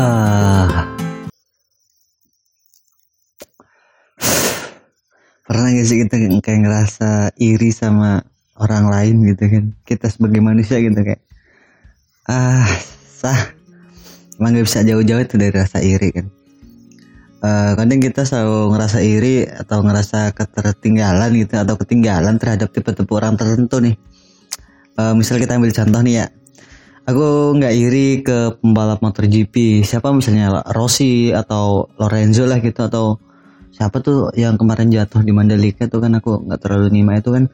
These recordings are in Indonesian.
Ah. Pernah gak sih kita kayak ngerasa iri sama orang lain gitu kan? Kita sebagai manusia gitu kayak Ah sah. Emang gak bisa jauh-jauh itu dari rasa iri kan? Uh, Kadang kita selalu ngerasa iri atau ngerasa ketertinggalan gitu Atau ketinggalan terhadap tipe-tipe orang tertentu nih. Uh, Misal kita ambil contoh nih ya aku nggak iri ke pembalap motor GP siapa misalnya Rossi atau Lorenzo lah gitu atau siapa tuh yang kemarin jatuh di Mandalika tuh kan aku nggak terlalu nima itu kan.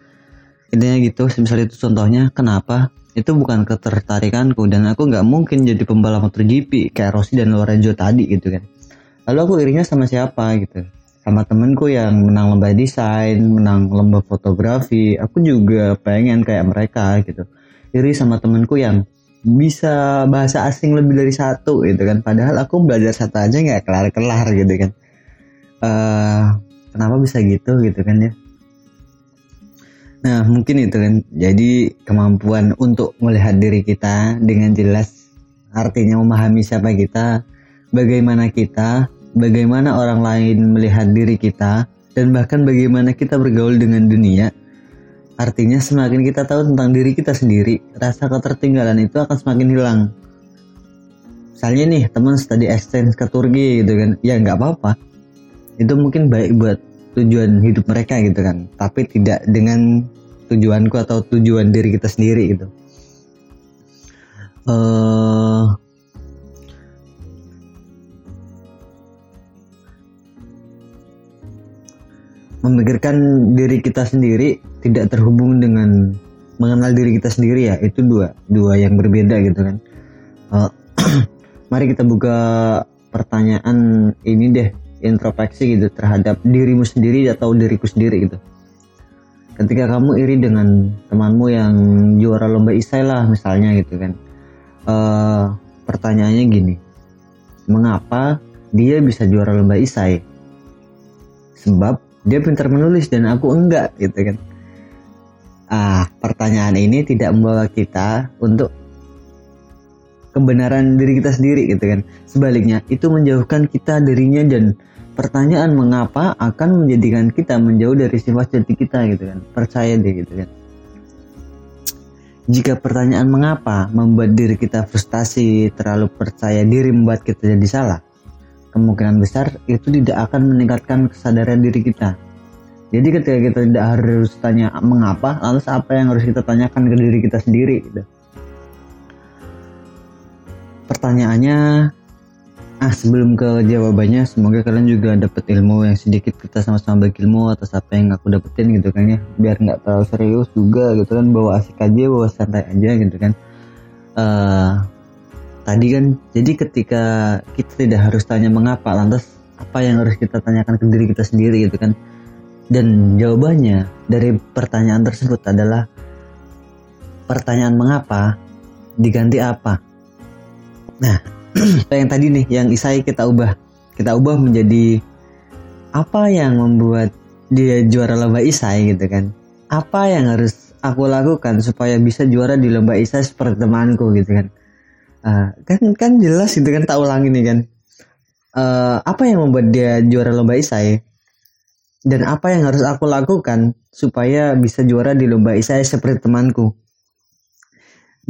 Intinya gitu misalnya itu contohnya kenapa? Itu bukan ketertarikanku dan aku nggak mungkin jadi pembalap motor GP kayak Rossi dan Lorenzo tadi gitu kan. Lalu aku irinya sama siapa gitu? Sama temenku yang menang lomba desain menang lomba fotografi. Aku juga pengen kayak mereka gitu. Iri sama temenku yang bisa bahasa asing lebih dari satu gitu kan. Padahal aku belajar satu aja nggak kelar kelar gitu kan. Uh, kenapa bisa gitu gitu kan ya? Nah mungkin itu kan. Jadi kemampuan untuk melihat diri kita dengan jelas artinya memahami siapa kita bagaimana kita bagaimana orang lain melihat diri kita dan bahkan bagaimana kita bergaul dengan dunia Artinya semakin kita tahu tentang diri kita sendiri, rasa ketertinggalan itu akan semakin hilang. Misalnya nih teman study exchange ke Turki gitu kan, ya nggak apa-apa. Itu mungkin baik buat tujuan hidup mereka gitu kan, tapi tidak dengan tujuanku atau tujuan diri kita sendiri gitu. Uh, memikirkan diri kita sendiri tidak terhubung dengan mengenal diri kita sendiri ya itu dua dua yang berbeda gitu kan. Uh, mari kita buka pertanyaan ini deh introspeksi gitu terhadap dirimu sendiri atau diriku sendiri gitu. Ketika kamu iri dengan temanmu yang juara lomba isai lah misalnya gitu kan uh, pertanyaannya gini mengapa dia bisa juara lomba isai? Sebab dia pintar menulis dan aku enggak gitu kan ah pertanyaan ini tidak membawa kita untuk kebenaran diri kita sendiri gitu kan. Sebaliknya itu menjauhkan kita darinya dan pertanyaan mengapa akan menjadikan kita menjauh dari sifat jati kita gitu kan. Percaya deh gitu kan. Jika pertanyaan mengapa membuat diri kita frustasi terlalu percaya diri membuat kita jadi salah kemungkinan besar itu tidak akan meningkatkan kesadaran diri kita. Jadi ketika kita tidak harus tanya mengapa, lalu apa yang harus kita tanyakan ke diri kita sendiri gitu. Pertanyaannya ah sebelum ke jawabannya semoga kalian juga dapat ilmu yang sedikit kita sama-sama bagi ilmu atas apa yang aku dapetin gitu kan ya. Biar nggak terlalu serius juga gitu kan. Bawa asik aja bawa santai aja gitu kan. Uh, tadi kan jadi ketika kita tidak harus tanya mengapa lantas apa yang harus kita tanyakan ke diri kita sendiri gitu kan dan jawabannya dari pertanyaan tersebut adalah pertanyaan mengapa diganti apa? Nah yang tadi nih yang isai kita ubah. Kita ubah menjadi apa yang membuat dia juara lomba isai gitu kan? Apa yang harus aku lakukan supaya bisa juara di lomba isai seperti temanku gitu kan? Uh, kan kan jelas itu kan tak ulang ini kan? Uh, apa yang membuat dia juara lomba isai dan apa yang harus aku lakukan supaya bisa juara di lomba isai seperti temanku?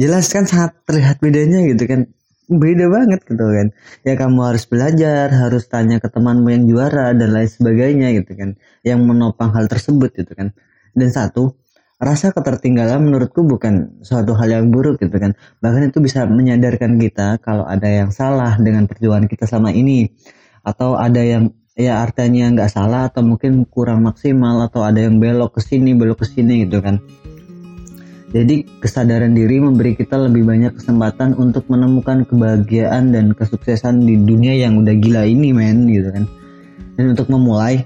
Jelas kan sangat terlihat bedanya gitu kan. Beda banget gitu kan. Ya kamu harus belajar harus tanya ke temanmu yang juara dan lain sebagainya gitu kan. Yang menopang hal tersebut gitu kan. Dan satu rasa ketertinggalan menurutku bukan suatu hal yang buruk gitu kan. Bahkan itu bisa menyadarkan kita kalau ada yang salah dengan perjuangan kita selama ini. Atau ada yang ya artinya nggak salah atau mungkin kurang maksimal atau ada yang belok ke sini belok ke sini gitu kan jadi kesadaran diri memberi kita lebih banyak kesempatan untuk menemukan kebahagiaan dan kesuksesan di dunia yang udah gila ini men gitu kan dan untuk memulai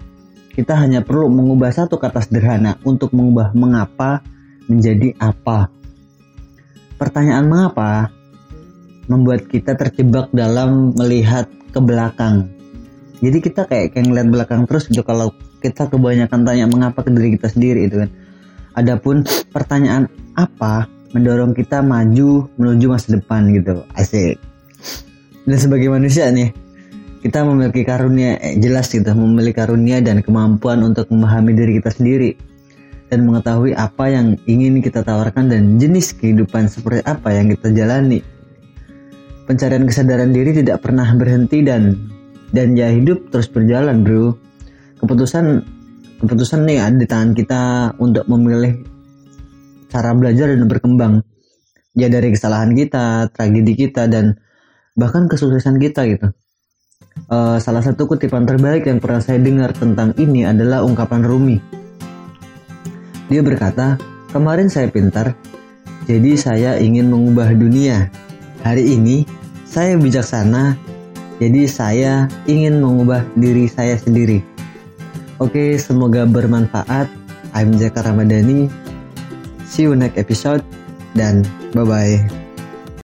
kita hanya perlu mengubah satu kata sederhana untuk mengubah mengapa menjadi apa. Pertanyaan mengapa membuat kita terjebak dalam melihat ke belakang. Jadi kita kayak kayak ngeliat belakang terus gitu kalau kita kebanyakan tanya mengapa ke diri kita sendiri itu kan. Adapun pertanyaan apa mendorong kita maju menuju masa depan gitu. Asik. dan sebagai manusia nih kita memiliki karunia eh, jelas gitu memiliki karunia dan kemampuan untuk memahami diri kita sendiri dan mengetahui apa yang ingin kita tawarkan dan jenis kehidupan seperti apa yang kita jalani pencarian kesadaran diri tidak pernah berhenti dan dan ya hidup terus berjalan bro keputusan keputusan nih ada di tangan kita untuk memilih cara belajar dan berkembang ya dari kesalahan kita tragedi kita dan bahkan kesuksesan kita gitu Uh, salah satu kutipan terbaik yang pernah saya dengar tentang ini adalah ungkapan Rumi. Dia berkata, kemarin saya pintar, jadi saya ingin mengubah dunia. Hari ini saya bijaksana, jadi saya ingin mengubah diri saya sendiri. Oke, semoga bermanfaat. I'm Jaka Ramadhani. See you next episode dan bye-bye.